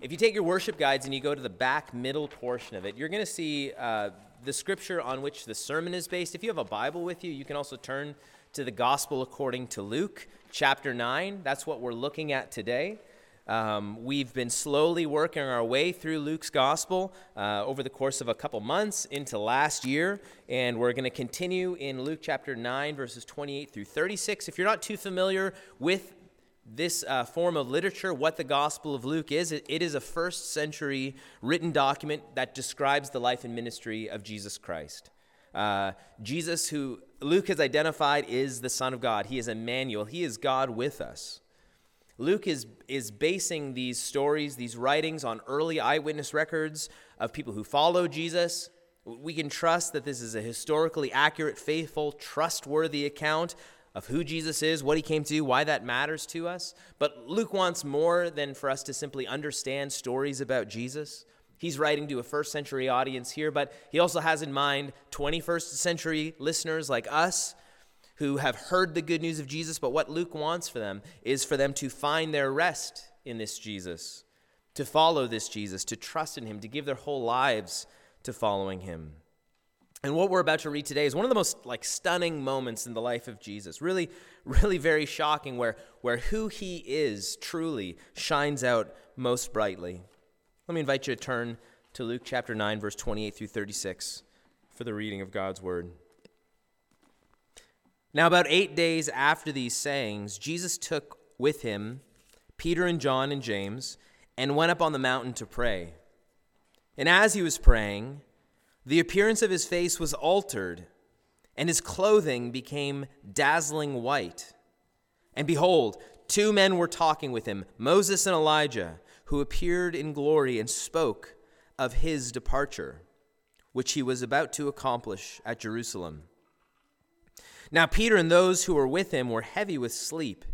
If you take your worship guides and you go to the back middle portion of it, you're going to see uh, the scripture on which the sermon is based. If you have a Bible with you, you can also turn to the Gospel according to Luke, chapter 9. That's what we're looking at today. Um, we've been slowly working our way through Luke's Gospel uh, over the course of a couple months into last year, and we're going to continue in Luke chapter 9, verses 28 through 36. If you're not too familiar with this uh, form of literature, what the Gospel of Luke is, it, it is a first century written document that describes the life and ministry of Jesus Christ. Uh, Jesus, who Luke has identified, is the Son of God. He is Emmanuel, He is God with us. Luke is, is basing these stories, these writings, on early eyewitness records of people who followed Jesus. We can trust that this is a historically accurate, faithful, trustworthy account of who Jesus is, what he came to do, why that matters to us. But Luke wants more than for us to simply understand stories about Jesus. He's writing to a first century audience here, but he also has in mind 21st century listeners like us who have heard the good news of Jesus. But what Luke wants for them is for them to find their rest in this Jesus, to follow this Jesus, to trust in him, to give their whole lives to following him. And what we're about to read today is one of the most like stunning moments in the life of Jesus. Really, really very shocking where, where who he is truly shines out most brightly. Let me invite you to turn to Luke chapter 9, verse 28 through 36 for the reading of God's word. Now, about eight days after these sayings, Jesus took with him Peter and John and James and went up on the mountain to pray. And as he was praying, the appearance of his face was altered, and his clothing became dazzling white. And behold, two men were talking with him, Moses and Elijah, who appeared in glory and spoke of his departure, which he was about to accomplish at Jerusalem. Now, Peter and those who were with him were heavy with sleep.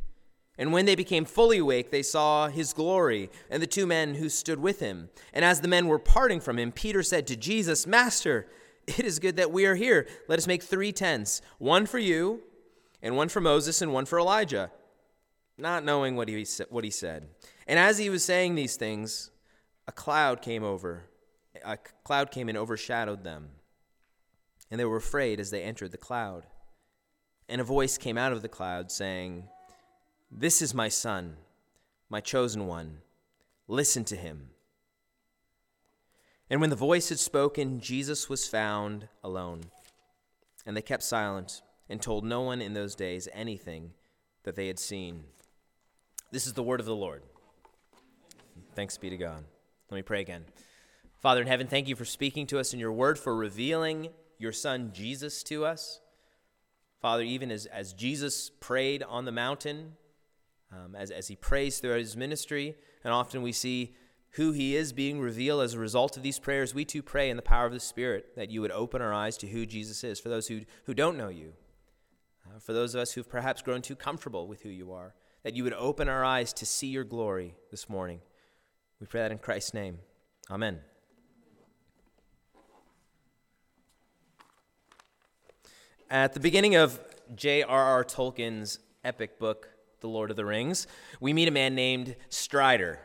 And when they became fully awake, they saw his glory and the two men who stood with him. And as the men were parting from him, Peter said to Jesus, Master, it is good that we are here. Let us make three tents one for you, and one for Moses, and one for Elijah. Not knowing what he, what he said. And as he was saying these things, a cloud came over. A cloud came and overshadowed them. And they were afraid as they entered the cloud. And a voice came out of the cloud saying, this is my son, my chosen one. Listen to him. And when the voice had spoken, Jesus was found alone. And they kept silent and told no one in those days anything that they had seen. This is the word of the Lord. Thanks be to God. Let me pray again. Father in heaven, thank you for speaking to us in your word, for revealing your son Jesus to us. Father, even as, as Jesus prayed on the mountain, um, as, as he prays throughout his ministry. And often we see who he is being revealed as a result of these prayers. We too pray in the power of the Spirit that you would open our eyes to who Jesus is for those who, who don't know you, uh, for those of us who've perhaps grown too comfortable with who you are, that you would open our eyes to see your glory this morning. We pray that in Christ's name. Amen. At the beginning of J.R.R. Tolkien's epic book, the Lord of the Rings, we meet a man named Strider.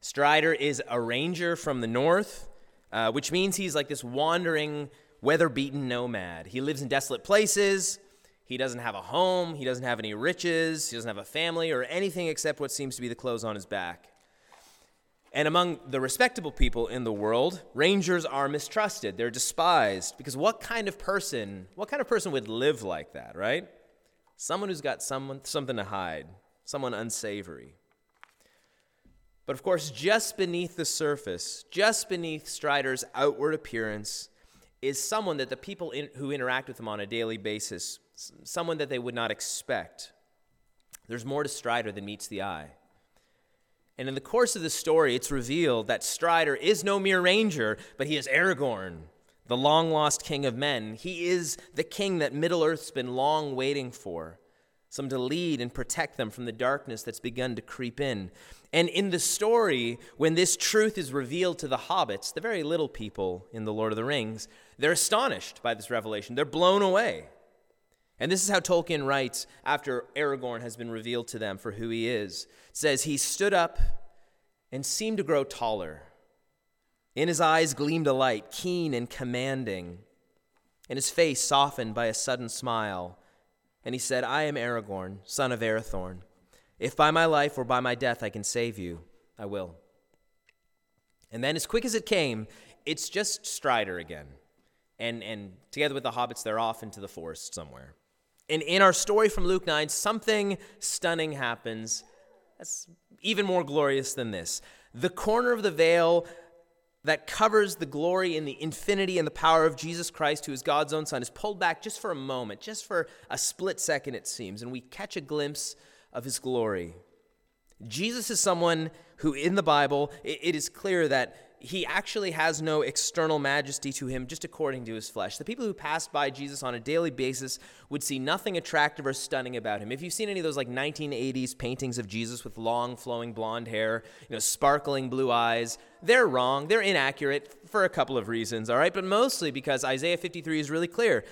Strider is a ranger from the north, uh, which means he's like this wandering, weather beaten nomad. He lives in desolate places. He doesn't have a home. He doesn't have any riches. He doesn't have a family or anything except what seems to be the clothes on his back. And among the respectable people in the world, rangers are mistrusted. They're despised because what kind of person, what kind of person would live like that, right? Someone who's got someone, something to hide, someone unsavory. But of course, just beneath the surface, just beneath Strider's outward appearance, is someone that the people in, who interact with him on a daily basis, someone that they would not expect. There's more to Strider than meets the eye. And in the course of the story, it's revealed that Strider is no mere ranger, but he is Aragorn, the long lost king of men. He is the king that Middle Earth's been long waiting for, some to lead and protect them from the darkness that's begun to creep in. And in the story, when this truth is revealed to the hobbits, the very little people in The Lord of the Rings, they're astonished by this revelation. They're blown away. And this is how Tolkien writes after Aragorn has been revealed to them for who he is. It says, He stood up and seemed to grow taller. In his eyes gleamed a light, keen and commanding, and his face softened by a sudden smile. And he said, I am Aragorn, son of Arathorn. If by my life or by my death I can save you, I will. And then, as quick as it came, it's just Strider again. And, and together with the hobbits, they're off into the forest somewhere. And in our story from Luke 9, something stunning happens that's even more glorious than this. The corner of the veil that covers the glory and the infinity and the power of Jesus Christ, who is God's own Son, is pulled back just for a moment, just for a split second, it seems, and we catch a glimpse of his glory. Jesus is someone who, in the Bible, it is clear that he actually has no external majesty to him just according to his flesh. The people who passed by Jesus on a daily basis would see nothing attractive or stunning about him. If you've seen any of those like 1980s paintings of Jesus with long flowing blonde hair, you know, sparkling blue eyes, they're wrong. They're inaccurate for a couple of reasons, all right? But mostly because Isaiah 53 is really clear.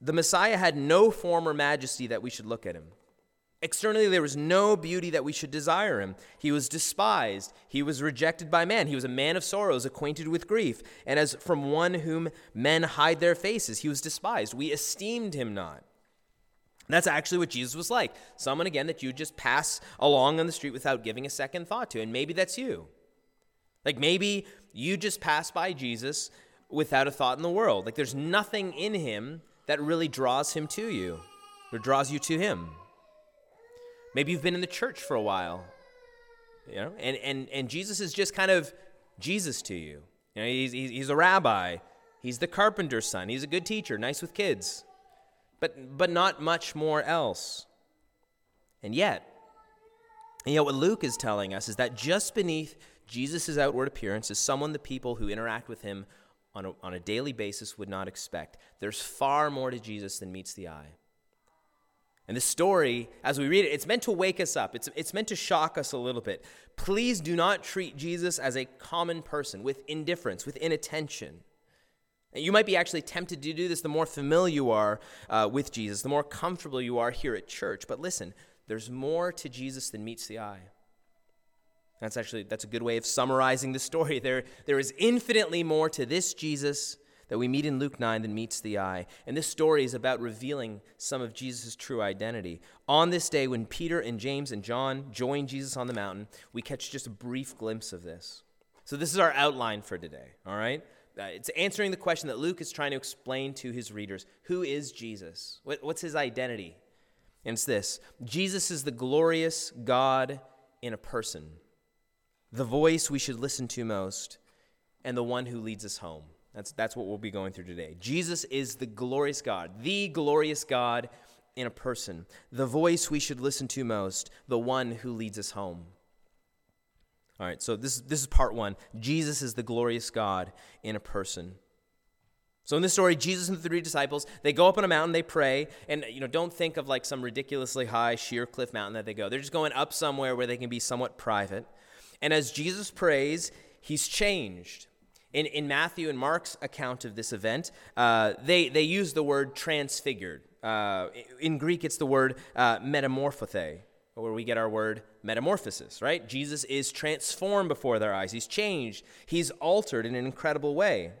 The Messiah had no form or majesty that we should look at him. Externally, there was no beauty that we should desire him. He was despised. He was rejected by man. He was a man of sorrows, acquainted with grief. And as from one whom men hide their faces, he was despised. We esteemed him not. That's actually what Jesus was like. Someone, again, that you just pass along on the street without giving a second thought to. And maybe that's you. Like maybe you just pass by Jesus without a thought in the world. Like there's nothing in him that really draws him to you or draws you to him. Maybe you've been in the church for a while, you know, and, and, and Jesus is just kind of Jesus to you. You know, he's, he's a rabbi, he's the carpenter's son, he's a good teacher, nice with kids, but, but not much more else. And yet, and yet, what Luke is telling us is that just beneath Jesus' outward appearance is someone the people who interact with him on a, on a daily basis would not expect. There's far more to Jesus than meets the eye. And this story, as we read it, it's meant to wake us up. It's, it's meant to shock us a little bit. Please do not treat Jesus as a common person with indifference, with inattention. You might be actually tempted to do this the more familiar you are uh, with Jesus, the more comfortable you are here at church. But listen, there's more to Jesus than meets the eye. That's actually that's a good way of summarizing the story. There, there is infinitely more to this Jesus that we meet in Luke 9 that meets the eye. And this story is about revealing some of Jesus' true identity. On this day, when Peter and James and John join Jesus on the mountain, we catch just a brief glimpse of this. So, this is our outline for today, all right? Uh, it's answering the question that Luke is trying to explain to his readers Who is Jesus? What's his identity? And it's this Jesus is the glorious God in a person, the voice we should listen to most, and the one who leads us home. That's, that's what we'll be going through today. Jesus is the glorious God, the glorious God in a person, the voice we should listen to most, the one who leads us home. All right, so this, this is part one. Jesus is the glorious God in a person. So in this story, Jesus and the three disciples, they go up on a mountain, they pray, and you know, don't think of like some ridiculously high sheer cliff mountain that they go. They're just going up somewhere where they can be somewhat private. And as Jesus prays, he's changed. In, in Matthew and Mark's account of this event, uh, they, they use the word transfigured. Uh, in Greek, it's the word uh, metamorphothe, where we get our word metamorphosis, right? Jesus is transformed before their eyes. He's changed. He's altered in an incredible way.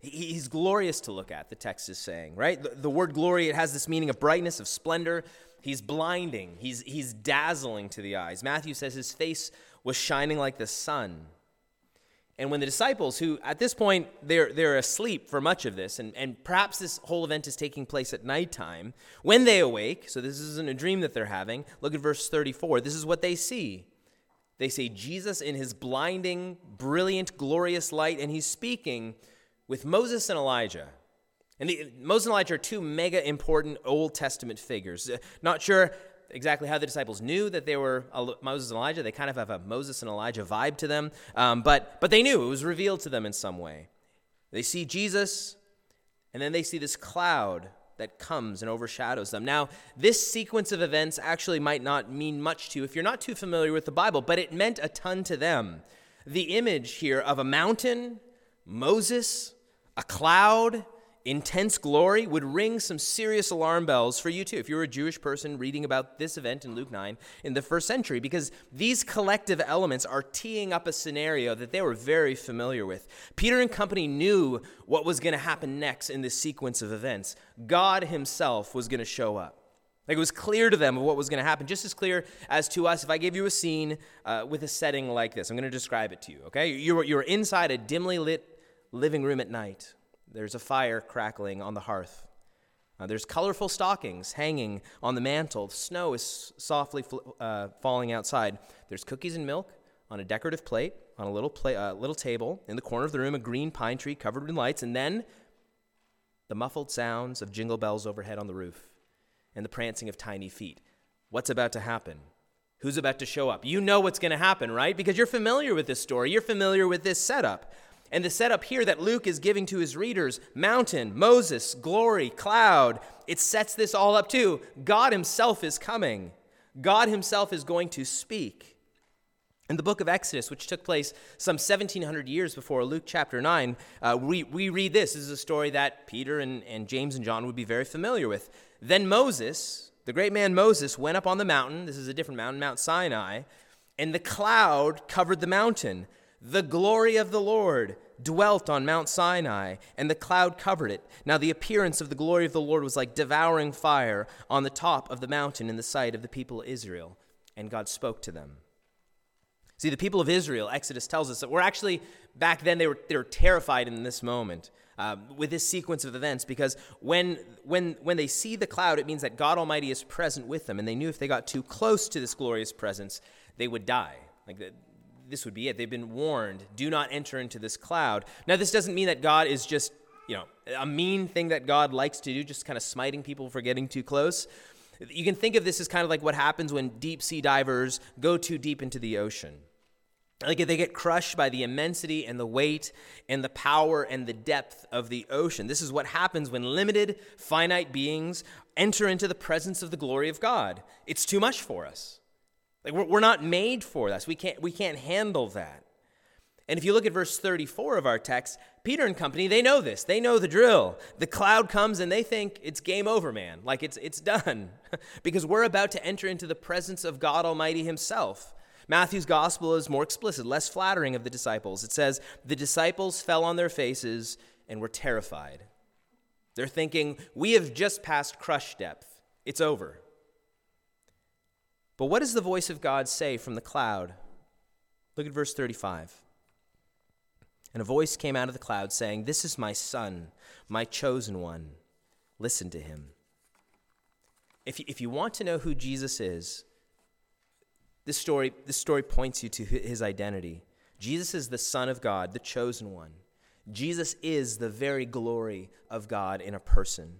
He's glorious to look at, the text is saying, right? The, the word glory, it has this meaning of brightness, of splendor. He's blinding, he's, he's dazzling to the eyes. Matthew says his face was shining like the sun. And when the disciples, who at this point they're, they're asleep for much of this, and, and perhaps this whole event is taking place at nighttime, when they awake, so this isn't a dream that they're having, look at verse 34. This is what they see. They see Jesus in his blinding, brilliant, glorious light, and he's speaking with Moses and Elijah. And the, Moses and Elijah are two mega important Old Testament figures. Uh, not sure exactly how the disciples knew that they were Moses and Elijah. They kind of have a Moses and Elijah vibe to them, um, but, but they knew it was revealed to them in some way. They see Jesus, and then they see this cloud that comes and overshadows them. Now, this sequence of events actually might not mean much to you if you're not too familiar with the Bible, but it meant a ton to them. The image here of a mountain, Moses, a cloud, intense glory would ring some serious alarm bells for you too, if you're a Jewish person reading about this event in Luke 9 in the first century, because these collective elements are teeing up a scenario that they were very familiar with. Peter and company knew what was going to happen next in this sequence of events. God Himself was going to show up. Like it was clear to them of what was going to happen, just as clear as to us if I gave you a scene uh, with a setting like this. I'm going to describe it to you, okay? You're, you're inside a dimly lit living room at night. There's a fire crackling on the hearth. Uh, there's colorful stockings hanging on the mantle. Snow is softly fl- uh, falling outside. There's cookies and milk on a decorative plate on a little, pla- uh, little table. In the corner of the room, a green pine tree covered in lights. And then the muffled sounds of jingle bells overhead on the roof and the prancing of tiny feet. What's about to happen? Who's about to show up? You know what's going to happen, right? Because you're familiar with this story, you're familiar with this setup. And the setup here that Luke is giving to his readers mountain, Moses, glory, cloud it sets this all up too. God Himself is coming, God Himself is going to speak. In the book of Exodus, which took place some 1700 years before Luke chapter 9, uh, we, we read this. This is a story that Peter and, and James and John would be very familiar with. Then Moses, the great man Moses, went up on the mountain. This is a different mountain, Mount Sinai, and the cloud covered the mountain. The glory of the Lord dwelt on Mount Sinai, and the cloud covered it. Now, the appearance of the glory of the Lord was like devouring fire on the top of the mountain in the sight of the people of Israel, and God spoke to them. See, the people of Israel, Exodus tells us that were actually, back then, they were, they were terrified in this moment. Uh, with this sequence of events because when, when, when they see the cloud, it means that God Almighty is present with them. And they knew if they got too close to this glorious presence, they would die. Like this would be it. They've been warned do not enter into this cloud. Now, this doesn't mean that God is just, you know, a mean thing that God likes to do, just kind of smiting people for getting too close. You can think of this as kind of like what happens when deep sea divers go too deep into the ocean. Like if they get crushed by the immensity and the weight and the power and the depth of the ocean. This is what happens when limited, finite beings enter into the presence of the glory of God. It's too much for us. Like we're, we're not made for this. We can't, we can't handle that. And if you look at verse 34 of our text, Peter and company, they know this. They know the drill. The cloud comes and they think it's game over, man. Like it's, it's done. because we're about to enter into the presence of God Almighty Himself. Matthew's gospel is more explicit, less flattering of the disciples. It says, The disciples fell on their faces and were terrified. They're thinking, We have just passed crush depth. It's over. But what does the voice of God say from the cloud? Look at verse 35. And a voice came out of the cloud saying, This is my son, my chosen one. Listen to him. If you, if you want to know who Jesus is, this story, this story points you to his identity. Jesus is the Son of God, the chosen one. Jesus is the very glory of God in a person.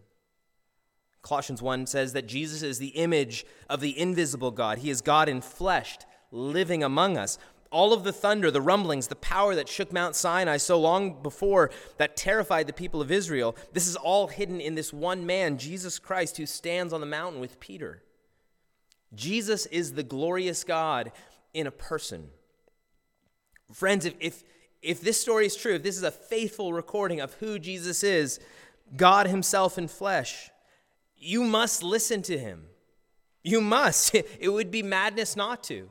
Colossians 1 says that Jesus is the image of the invisible God. He is God in flesh, living among us. All of the thunder, the rumblings, the power that shook Mount Sinai so long before that terrified the people of Israel, this is all hidden in this one man, Jesus Christ, who stands on the mountain with Peter. Jesus is the glorious God in a person. Friends, if, if, if this story is true, if this is a faithful recording of who Jesus is, God Himself in flesh, you must listen to him. You must. It would be madness not to.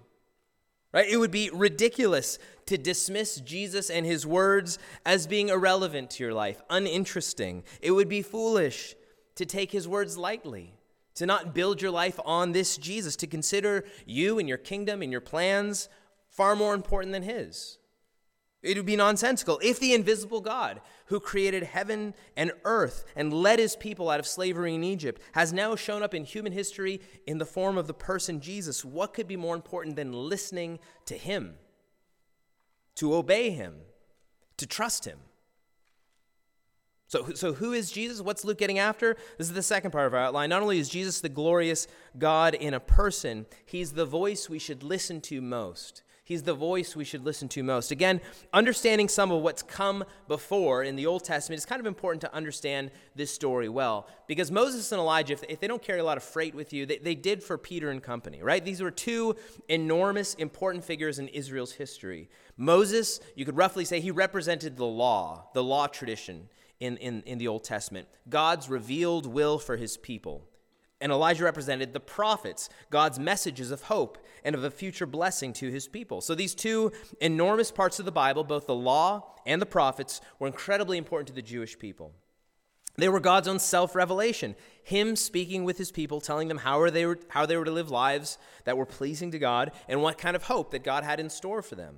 Right? It would be ridiculous to dismiss Jesus and his words as being irrelevant to your life, uninteresting. It would be foolish to take his words lightly, to not build your life on this Jesus, to consider you and your kingdom and your plans far more important than his. It would be nonsensical if the invisible God, who created heaven and earth and led his people out of slavery in Egypt, has now shown up in human history in the form of the person Jesus. What could be more important than listening to him, to obey him, to trust him? So, so who is Jesus? What's Luke getting after? This is the second part of our outline. Not only is Jesus the glorious God in a person, he's the voice we should listen to most. He's the voice we should listen to most. Again, understanding some of what's come before in the Old Testament is kind of important to understand this story well. Because Moses and Elijah, if, they don't carry a lot of freight with you, they, they did for Peter and company, right? These were two enormous, important figures in Israel's history. Moses, you could roughly say he represented the law, the law tradition in, in, in the Old Testament, God's revealed will for his people. And Elijah represented the prophets, God's messages of hope and of a future blessing to his people. So these two enormous parts of the Bible, both the law and the prophets, were incredibly important to the Jewish people. They were God's own self revelation, Him speaking with His people, telling them how, they were, how they were to live lives that were pleasing to God and what kind of hope that God had in store for them.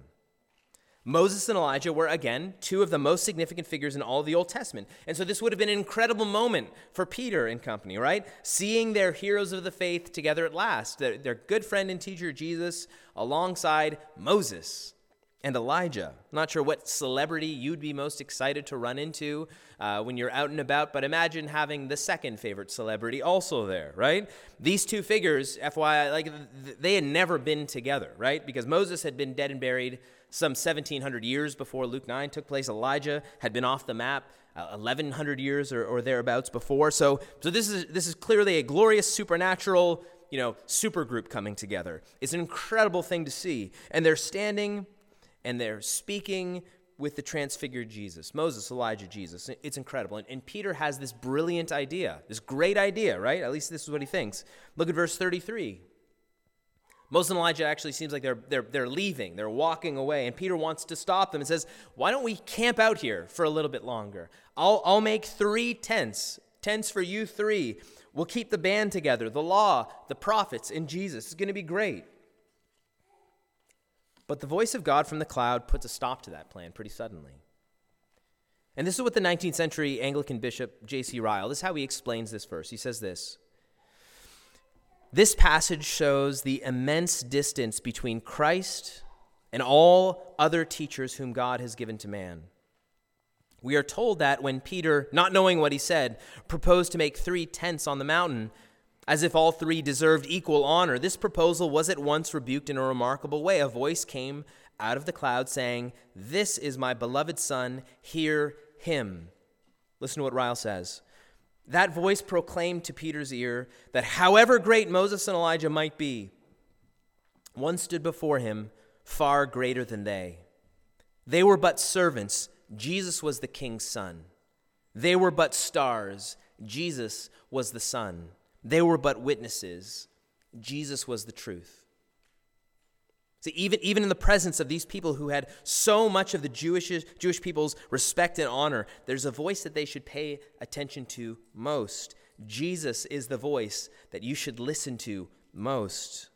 Moses and Elijah were, again, two of the most significant figures in all of the Old Testament. And so this would have been an incredible moment for Peter and company, right? Seeing their heroes of the faith together at last, their, their good friend and teacher Jesus alongside Moses and Elijah. Not sure what celebrity you'd be most excited to run into uh, when you're out and about, but imagine having the second favorite celebrity also there, right? These two figures, FYI, like they had never been together, right? Because Moses had been dead and buried some 1700 years before Luke 9 took place. Elijah had been off the map. Uh, 1100 years or, or thereabouts before so so this is this is clearly a glorious supernatural you know super group coming together it's an incredible thing to see and they're standing and they're speaking with the transfigured Jesus, Moses, Elijah, Jesus. It's incredible. And, and, Peter has this brilliant idea, this great idea, right? At least this is what he thinks. Look at verse 33. Moses and Elijah actually seems like they're, they're, they're leaving, they're walking away, and Peter wants to stop them and says, Why don't we camp out here for a little bit longer? I'll, I'll make three tents, tents for you three. We'll keep the band together, the law, the prophets, and Jesus. It's going to be great. But the voice of God from the cloud puts a stop to that plan pretty suddenly. And this is what the 19th century Anglican bishop J.C. Ryle, this is how he explains this verse. He says this This passage shows the immense distance between Christ and all other teachers whom God has given to man. We are told that when Peter, not knowing what he said, proposed to make three tents on the mountain, as if all three deserved equal honor, this proposal was at once rebuked in a remarkable way. A voice came out of the cloud saying, This is my beloved Son, hear him. Listen to what Ryle says. That voice proclaimed to Peter's ear that however great Moses and Elijah might be, one stood before him far greater than they. They were but servants, Jesus was the king's son. They were but stars, Jesus was the sun. They were but witnesses. Jesus was the truth. See, even, even in the presence of these people who had so much of the Jewish, Jewish people's respect and honor, there's a voice that they should pay attention to most. Jesus is the voice that you should listen to most.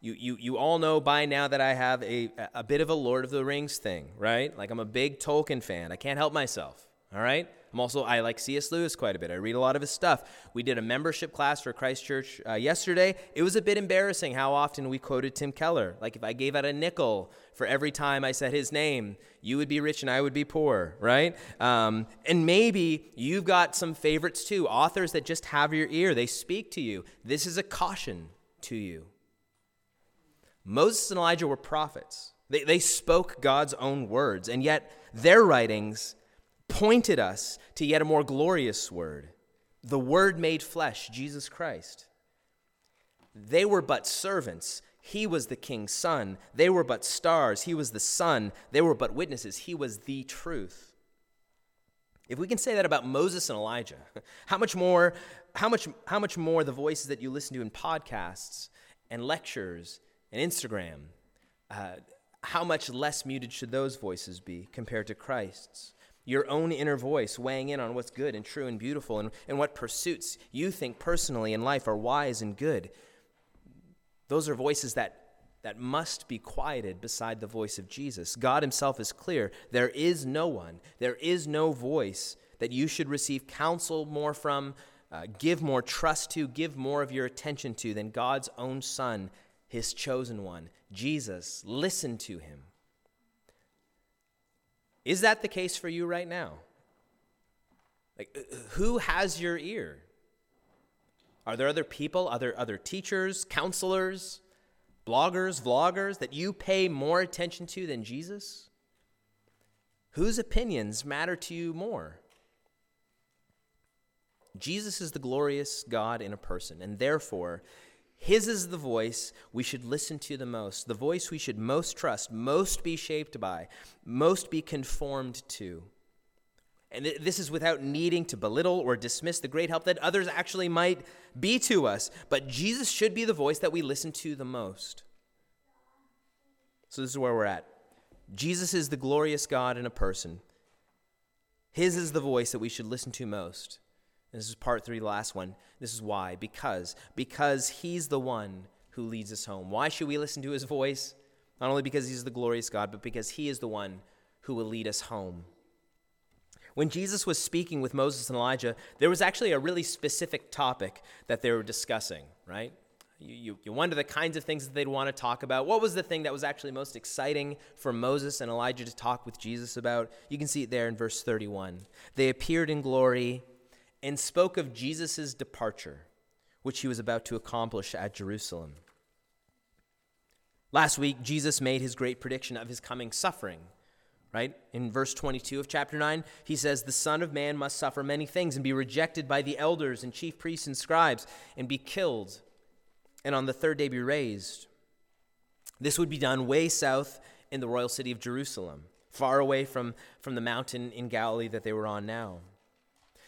You, you, you all know by now that I have a, a bit of a Lord of the Rings thing, right? Like I'm a big Tolkien fan. I can't help myself, all right? I'm also, I like C.S. Lewis quite a bit. I read a lot of his stuff. We did a membership class for Christ Church uh, yesterday. It was a bit embarrassing how often we quoted Tim Keller. Like if I gave out a nickel for every time I said his name, you would be rich and I would be poor, right? Um, and maybe you've got some favorites too, authors that just have your ear. They speak to you. This is a caution to you. Moses and Elijah were prophets. They, they spoke God's own words, and yet their writings pointed us to yet a more glorious word the Word made flesh, Jesus Christ. They were but servants. He was the king's son. They were but stars. He was the sun. They were but witnesses. He was the truth. If we can say that about Moses and Elijah, how much more, how much, how much more the voices that you listen to in podcasts and lectures and Instagram, uh, how much less muted should those voices be compared to Christ's? Your own inner voice weighing in on what's good and true and beautiful and, and what pursuits you think personally in life are wise and good. Those are voices that, that must be quieted beside the voice of Jesus. God Himself is clear. There is no one, there is no voice that you should receive counsel more from, uh, give more trust to, give more of your attention to than God's own Son, His chosen one, Jesus. Listen to Him. Is that the case for you right now? Like, uh, who has your ear? Are there other people, other, other teachers, counselors, bloggers, vloggers that you pay more attention to than Jesus? Whose opinions matter to you more? Jesus is the glorious God in a person, and therefore, his is the voice we should listen to the most, the voice we should most trust, most be shaped by, most be conformed to. And th- this is without needing to belittle or dismiss the great help that others actually might be to us. But Jesus should be the voice that we listen to the most. So, this is where we're at. Jesus is the glorious God in a person. His is the voice that we should listen to most. This is part three, the last one. This is why. Because. Because he's the one who leads us home. Why should we listen to his voice? Not only because he's the glorious God, but because he is the one who will lead us home. When Jesus was speaking with Moses and Elijah, there was actually a really specific topic that they were discussing, right? You, you, you, wonder the kinds of things that they'd want to talk about. What was the thing that was actually most exciting for Moses and Elijah to talk with Jesus about? You can see it there in verse 31. They appeared in glory and spoke of Jesus' departure, which he was about to accomplish at Jerusalem. Last week, Jesus made his great prediction of his coming suffering right? In verse 22 of chapter 9, he says, The Son of Man must suffer many things and be rejected by the elders and chief priests and scribes and be killed, and on the third day be raised. This would be done way south in the royal city of Jerusalem, far away from, from the mountain in Galilee that they were on now.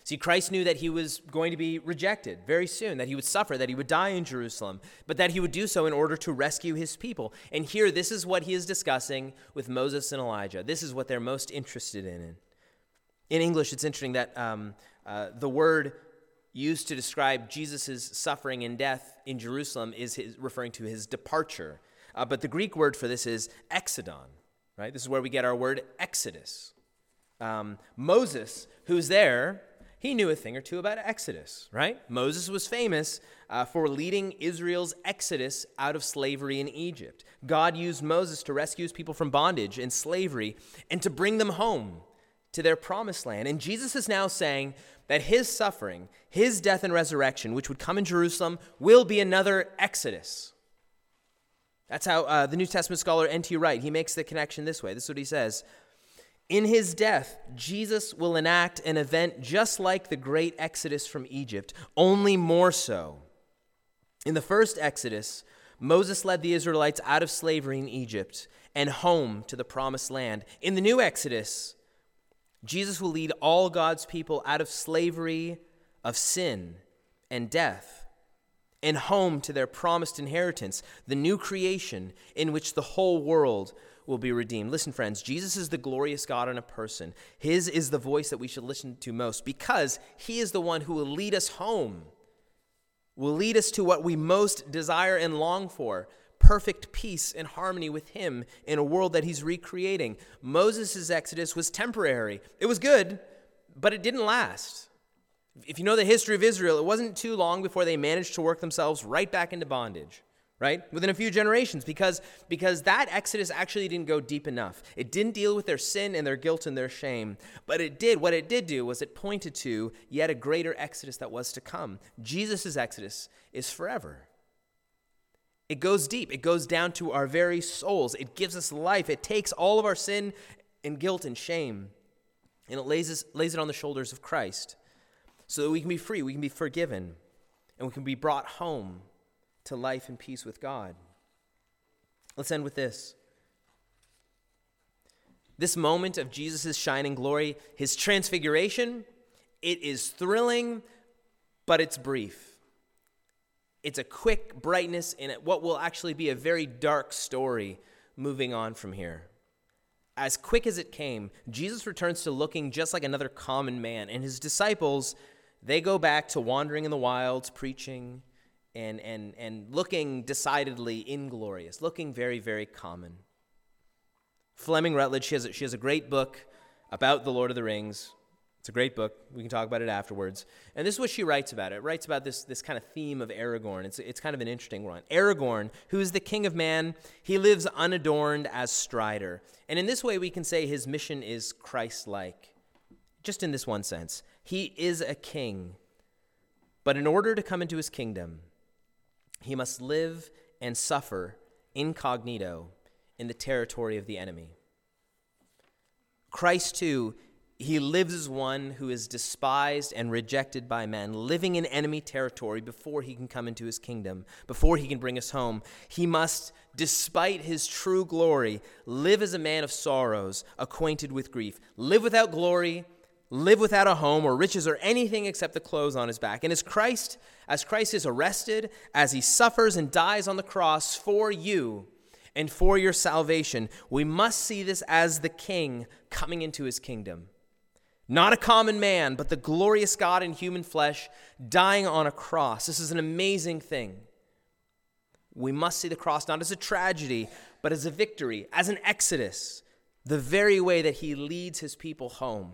See, Christ knew that he was going to be rejected very soon, that he would suffer, that he would die in Jerusalem, but that he would do so in order to rescue his people. And here, this is what he is discussing with Moses and Elijah. This is what they're most interested in. In English, it's interesting that um, uh, the word used to describe Jesus' suffering and death in Jerusalem is his, referring to his departure. Uh, but the Greek word for this is exodon, right? This is where we get our word exodus. Um, Moses, who's there, he knew a thing or two about Exodus, right? Moses was famous uh, for leading Israel's exodus out of slavery in Egypt. God used Moses to rescue his people from bondage and slavery and to bring them home to their promised land. And Jesus is now saying that his suffering, his death and resurrection, which would come in Jerusalem, will be another exodus. That's how uh, the New Testament scholar N.T. Wright, he makes the connection this way. This is what he says. In his death, Jesus will enact an event just like the great exodus from Egypt, only more so. In the first exodus, Moses led the Israelites out of slavery in Egypt and home to the promised land. In the new exodus, Jesus will lead all God's people out of slavery of sin and death and home to their promised inheritance, the new creation in which the whole world will be redeemed. Listen, friends, Jesus is the glorious God in a person. His is the voice that we should listen to most because he is the one who will lead us home, will lead us to what we most desire and long for perfect peace and harmony with him in a world that he's recreating. Moses' exodus was temporary, it was good, but it didn't last. If you know the history of Israel, it wasn't too long before they managed to work themselves right back into bondage right? Within a few generations, because, because that exodus actually didn't go deep enough. It didn't deal with their sin and their guilt and their shame, but it did, what it did do was it pointed to yet a greater exodus that was to come. Jesus' exodus is forever. It goes deep, it goes down to our very souls, it gives us life, it takes all of our sin and guilt and shame, and it lays, lays it on the shoulders of Christ so that we can be free, we can be forgiven, and we can be brought home to life and peace with God. Let's end with this. This moment of Jesus' shining glory, his transfiguration, it is thrilling, but it's brief. It's a quick brightness in what will actually be a very dark story moving on from here. As quick as it came, Jesus returns to looking just like another common man, and his disciples, they go back to wandering in the wilds, preaching, and, and, and looking decidedly inglorious, looking very, very common. Fleming Rutledge, she has, a, she has a great book about the Lord of the Rings. It's a great book. We can talk about it afterwards. And this is what she writes about it. it writes about this, this kind of theme of Aragorn. It's, it's kind of an interesting one. Aragorn, who is the king of man, he lives unadorned as Strider. And in this way, we can say his mission is Christ like, just in this one sense. He is a king. But in order to come into his kingdom, he must live and suffer incognito in the territory of the enemy. Christ, too, he lives as one who is despised and rejected by men, living in enemy territory before he can come into his kingdom, before he can bring us home. He must, despite his true glory, live as a man of sorrows, acquainted with grief, live without glory, live without a home or riches or anything except the clothes on his back. And as Christ, as Christ is arrested, as he suffers and dies on the cross for you and for your salvation, we must see this as the king coming into his kingdom. Not a common man, but the glorious God in human flesh dying on a cross. This is an amazing thing. We must see the cross not as a tragedy, but as a victory, as an exodus, the very way that he leads his people home.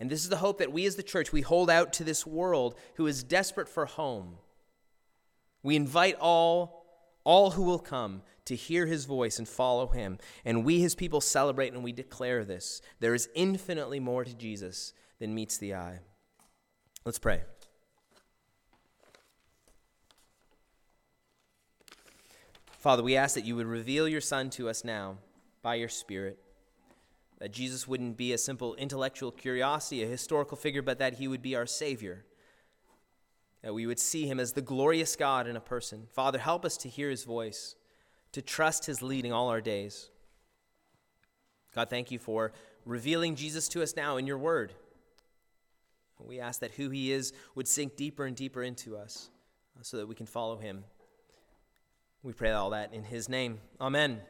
And this is the hope that we as the church, we hold out to this world who is desperate for home. We invite all, all who will come to hear his voice and follow him. And we, his people, celebrate and we declare this. There is infinitely more to Jesus than meets the eye. Let's pray. Father, we ask that you would reveal your Son to us now by your Spirit. That Jesus wouldn't be a simple intellectual curiosity, a historical figure, but that he would be our Savior. That we would see him as the glorious God in a person. Father, help us to hear his voice, to trust his leading all our days. God, thank you for revealing Jesus to us now in your word. We ask that who he is would sink deeper and deeper into us so that we can follow him. We pray all that in his name. Amen.